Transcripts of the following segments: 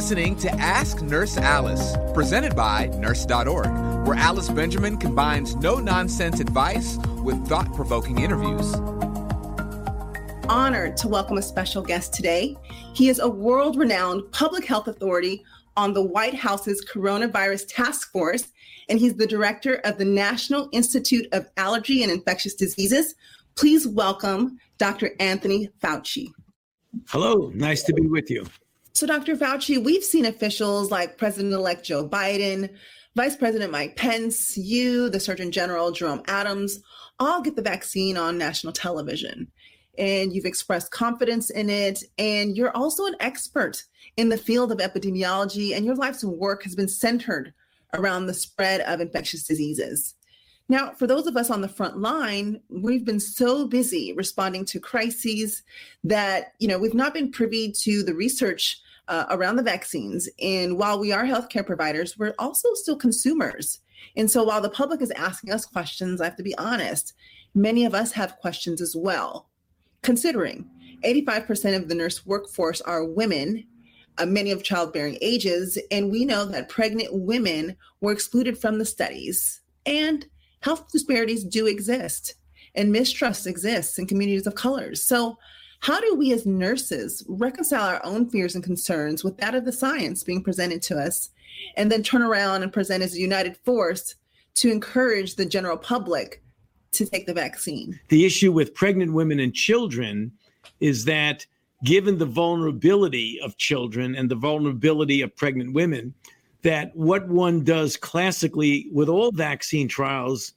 Listening to Ask Nurse Alice, presented by Nurse.org, where Alice Benjamin combines no nonsense advice with thought provoking interviews. Honored to welcome a special guest today. He is a world renowned public health authority on the White House's Coronavirus Task Force, and he's the director of the National Institute of Allergy and Infectious Diseases. Please welcome Dr. Anthony Fauci. Hello, nice to be with you. So, Dr. Fauci, we've seen officials like President elect Joe Biden, Vice President Mike Pence, you, the Surgeon General Jerome Adams, all get the vaccine on national television. And you've expressed confidence in it. And you're also an expert in the field of epidemiology, and your life's work has been centered around the spread of infectious diseases. Now, for those of us on the front line, we've been so busy responding to crises that, you know, we've not been privy to the research uh, around the vaccines. And while we are healthcare providers, we're also still consumers. And so while the public is asking us questions, I have to be honest, many of us have questions as well. Considering 85% of the nurse workforce are women, uh, many of childbearing ages, and we know that pregnant women were excluded from the studies. And health disparities do exist and mistrust exists in communities of colors. So, how do we as nurses reconcile our own fears and concerns with that of the science being presented to us and then turn around and present as a united force to encourage the general public to take the vaccine? The issue with pregnant women and children is that given the vulnerability of children and the vulnerability of pregnant women, that what one does classically with all vaccine trials,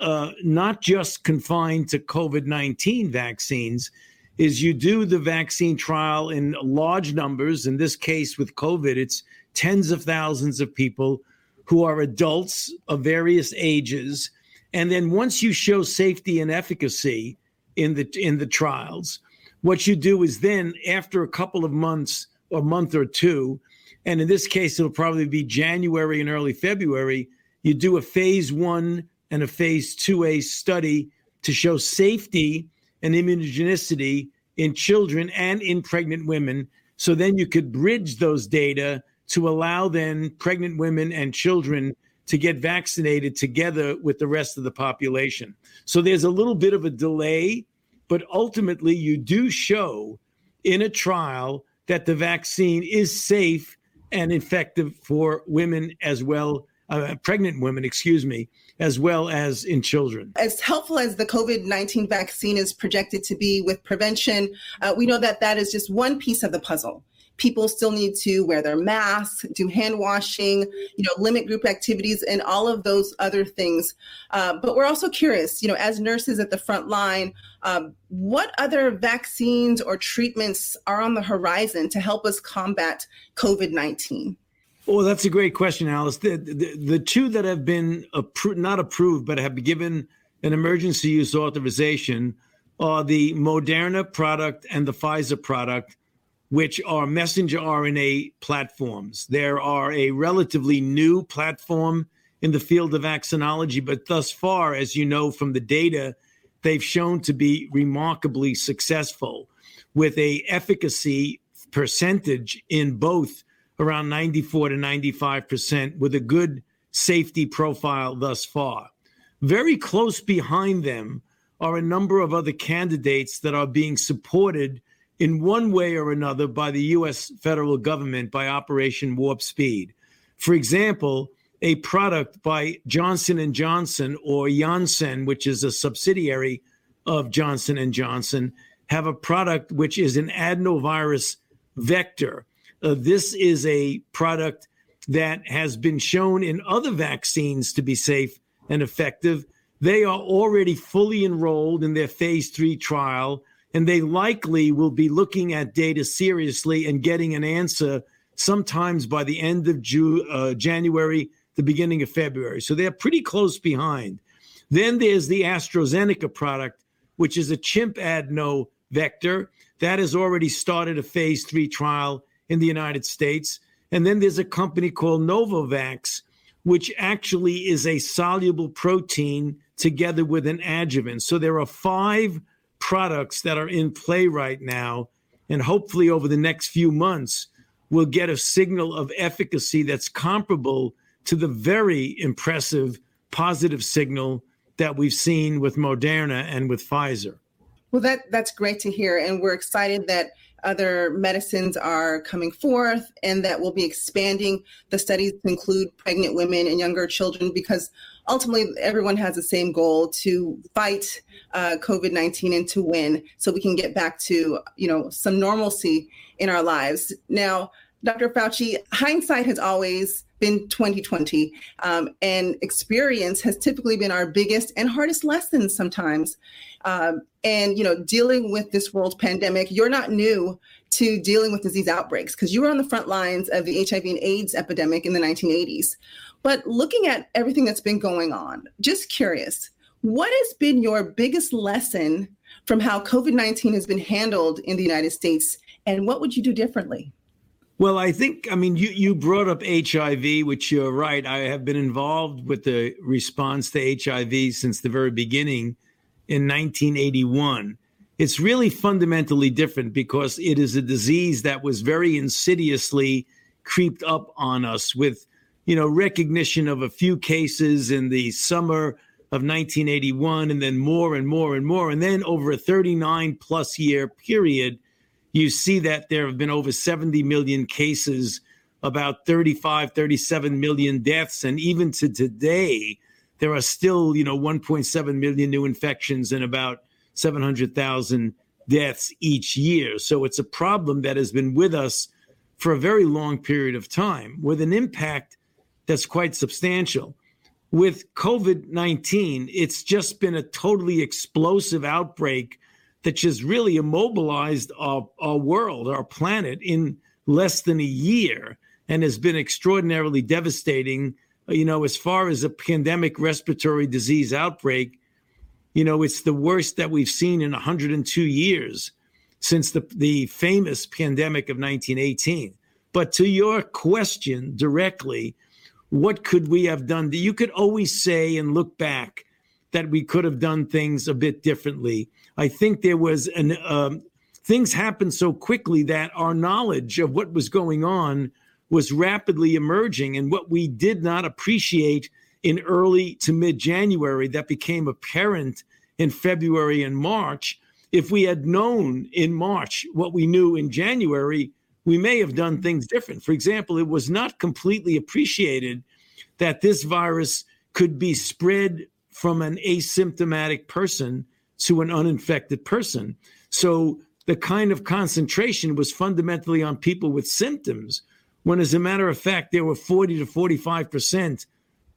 uh, not just confined to COVID 19 vaccines, is you do the vaccine trial in large numbers. In this case, with COVID, it's tens of thousands of people who are adults of various ages. And then once you show safety and efficacy in the in the trials, what you do is then after a couple of months a month or two, and in this case, it'll probably be January and early February. You do a phase one and a phase 2A study to show safety and immunogenicity in children and in pregnant women. So then you could bridge those data to allow then pregnant women and children to get vaccinated together with the rest of the population. So there's a little bit of a delay, but ultimately you do show in a trial that the vaccine is safe and effective for women as well, uh, pregnant women, excuse me, as well as in children. As helpful as the COVID 19 vaccine is projected to be with prevention, uh, we know that that is just one piece of the puzzle people still need to wear their masks, do hand washing, you know, limit group activities, and all of those other things. Uh, but we're also curious, you know, as nurses at the front line, um, what other vaccines or treatments are on the horizon to help us combat COVID 19? Well, that's a great question, Alice. The, the, the two that have been appro- not approved, but have been given an emergency use authorization are the Moderna product and the Pfizer product which are messenger RNA platforms. There are a relatively new platform in the field of vaccinology, but thus far, as you know from the data, they've shown to be remarkably successful with a efficacy percentage in both around 94 to 95% with a good safety profile thus far. Very close behind them are a number of other candidates that are being supported in one way or another by the US federal government by Operation Warp Speed. For example, a product by Johnson and Johnson or Janssen, which is a subsidiary of Johnson and Johnson, have a product which is an adenovirus vector. Uh, this is a product that has been shown in other vaccines to be safe and effective They are already fully enrolled in their phase three trial, and they likely will be looking at data seriously and getting an answer sometimes by the end of June, uh, January, the beginning of February. So they're pretty close behind. Then there's the AstraZeneca product, which is a chimp adeno vector that has already started a phase three trial in the United States. And then there's a company called Novavax, which actually is a soluble protein together with an adjuvant. So there are five products that are in play right now. And hopefully, over the next few months, we'll get a signal of efficacy that's comparable to the very impressive positive signal that we've seen with Moderna and with Pfizer. Well, that that's great to hear, and we're excited that other medicines are coming forth and that we'll be expanding. The studies to include pregnant women and younger children because ultimately everyone has the same goal to fight uh, covid-19 and to win so we can get back to you know some normalcy in our lives. Now dr fauci hindsight has always been 2020 um, and experience has typically been our biggest and hardest lessons sometimes. Um, and you know dealing with this world pandemic you're not new to dealing with disease outbreaks because you were on the front lines of the hiv and aids epidemic in the 1980s but looking at everything that's been going on just curious what has been your biggest lesson from how covid-19 has been handled in the united states and what would you do differently well, I think, I mean, you, you brought up HIV, which you're right. I have been involved with the response to HIV since the very beginning in 1981. It's really fundamentally different because it is a disease that was very insidiously creeped up on us with, you know, recognition of a few cases in the summer of 1981 and then more and more and more. And then over a 39 plus year period, you see that there have been over 70 million cases, about 35, 37 million deaths. And even to today, there are still, you know, 1.7 million new infections and about 700,000 deaths each year. So it's a problem that has been with us for a very long period of time with an impact that's quite substantial. With COVID 19, it's just been a totally explosive outbreak that just really immobilized our, our world, our planet in less than a year and has been extraordinarily devastating. You know, as far as a pandemic respiratory disease outbreak, you know, it's the worst that we've seen in 102 years since the, the famous pandemic of 1918. But to your question directly, what could we have done? You could always say and look back that we could have done things a bit differently. I think there was an um, things happened so quickly that our knowledge of what was going on was rapidly emerging, and what we did not appreciate in early to mid January that became apparent in February and March. If we had known in March what we knew in January, we may have done things different. For example, it was not completely appreciated that this virus could be spread from an asymptomatic person to an uninfected person. So the kind of concentration was fundamentally on people with symptoms, when as a matter of fact, there were 40 to 45%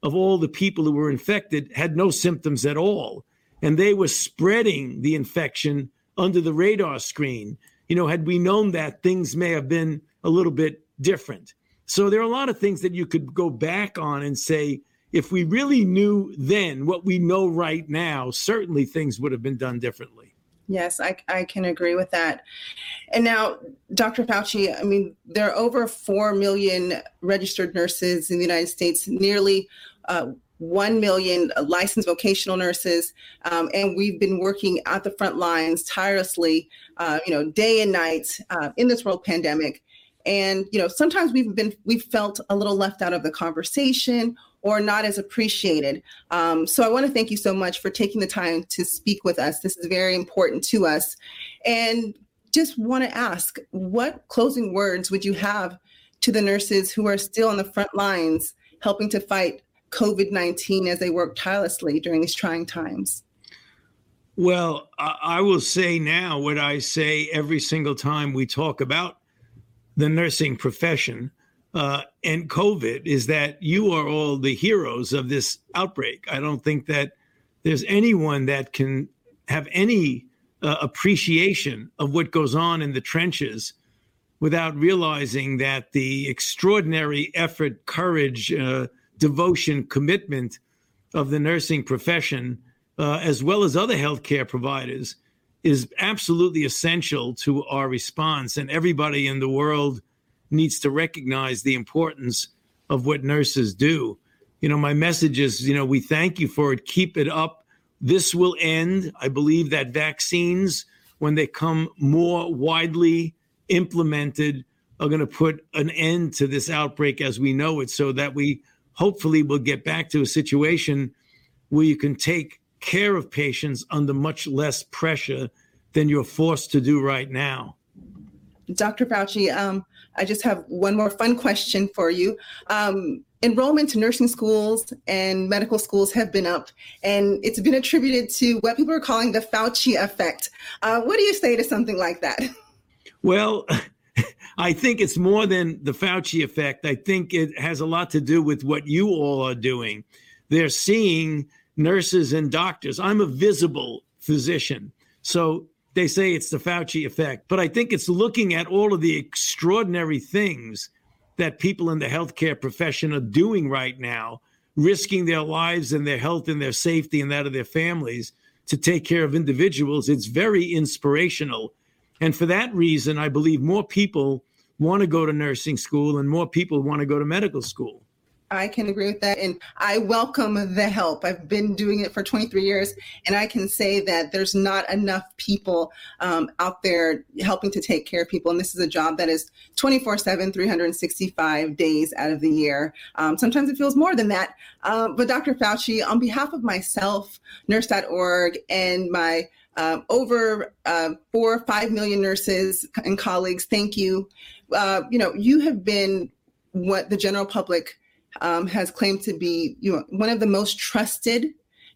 of all the people who were infected had no symptoms at all. And they were spreading the infection under the radar screen. You know, had we known that, things may have been a little bit different. So there are a lot of things that you could go back on and say, if we really knew then what we know right now, certainly things would have been done differently. Yes, I, I can agree with that. And now, Dr. Fauci, I mean, there are over 4 million registered nurses in the United States, nearly uh, 1 million licensed vocational nurses. Um, and we've been working at the front lines tirelessly, uh, you know, day and night uh, in this world pandemic. And, you know, sometimes we've been, we've felt a little left out of the conversation or not as appreciated. Um, so I want to thank you so much for taking the time to speak with us. This is very important to us. And just want to ask what closing words would you have to the nurses who are still on the front lines helping to fight COVID 19 as they work tirelessly during these trying times? Well, I will say now what I say every single time we talk about the nursing profession uh, and COVID is that you are all the heroes of this outbreak. I don't think that there's anyone that can have any uh, appreciation of what goes on in the trenches without realizing that the extraordinary effort, courage, uh, devotion, commitment of the nursing profession, uh, as well as other healthcare providers, is absolutely essential to our response. And everybody in the world needs to recognize the importance of what nurses do. You know, my message is, you know, we thank you for it. Keep it up. This will end. I believe that vaccines, when they come more widely implemented, are going to put an end to this outbreak as we know it so that we hopefully will get back to a situation where you can take care of patients under much less pressure than you're forced to do right now. Dr. Fauci, um, I just have one more fun question for you. Um, enrollment to nursing schools and medical schools have been up, and it's been attributed to what people are calling the Fauci effect. Uh, what do you say to something like that? Well, I think it's more than the Fauci effect. I think it has a lot to do with what you all are doing. They're seeing nurses and doctors. I'm a visible physician. So they say it's the Fauci effect, but I think it's looking at all of the extraordinary things that people in the healthcare profession are doing right now, risking their lives and their health and their safety and that of their families to take care of individuals. It's very inspirational. And for that reason, I believe more people want to go to nursing school and more people want to go to medical school. I can agree with that. And I welcome the help. I've been doing it for 23 years, and I can say that there's not enough people um, out there helping to take care of people. And this is a job that is 24 7, 365 days out of the year. Um, sometimes it feels more than that. Um, but Dr. Fauci, on behalf of myself, nurse.org, and my um, over uh, four, five million nurses and colleagues, thank you. Uh, you know, you have been what the general public um, has claimed to be you know, one of the most trusted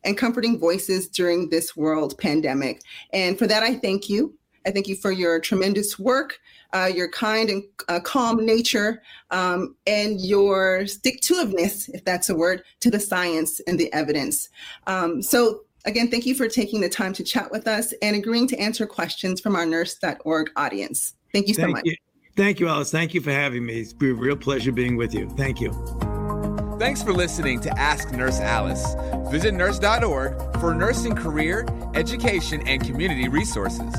and comforting voices during this world pandemic. And for that, I thank you. I thank you for your tremendous work, uh, your kind and uh, calm nature, um, and your stick to itiveness, if that's a word, to the science and the evidence. Um, so, again, thank you for taking the time to chat with us and agreeing to answer questions from our nurse.org audience. Thank you so thank much. You. Thank you, Alice. Thank you for having me. It's been a real pleasure being with you. Thank you. Thanks for listening to Ask Nurse Alice. Visit nurse.org for nursing career, education, and community resources.